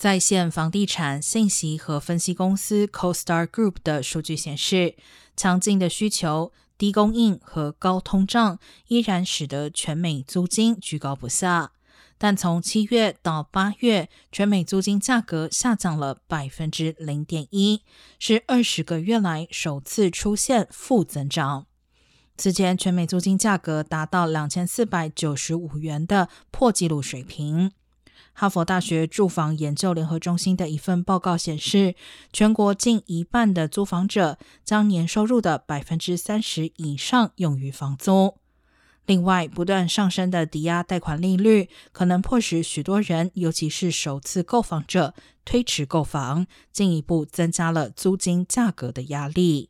在线房地产信息和分析公司 CoStar Group 的数据显示，强劲的需求、低供应和高通胀依然使得全美租金居高不下。但从七月到八月，全美租金价格下降了百分之零点一，是二十个月来首次出现负增长。此前，全美租金价格达到两千四百九十五元的破纪录水平。哈佛大学住房研究联合中心的一份报告显示，全国近一半的租房者将年收入的百分之三十以上用于房租。另外，不断上升的抵押贷款利率可能迫使许多人，尤其是首次购房者推迟购房，进一步增加了租金价格的压力。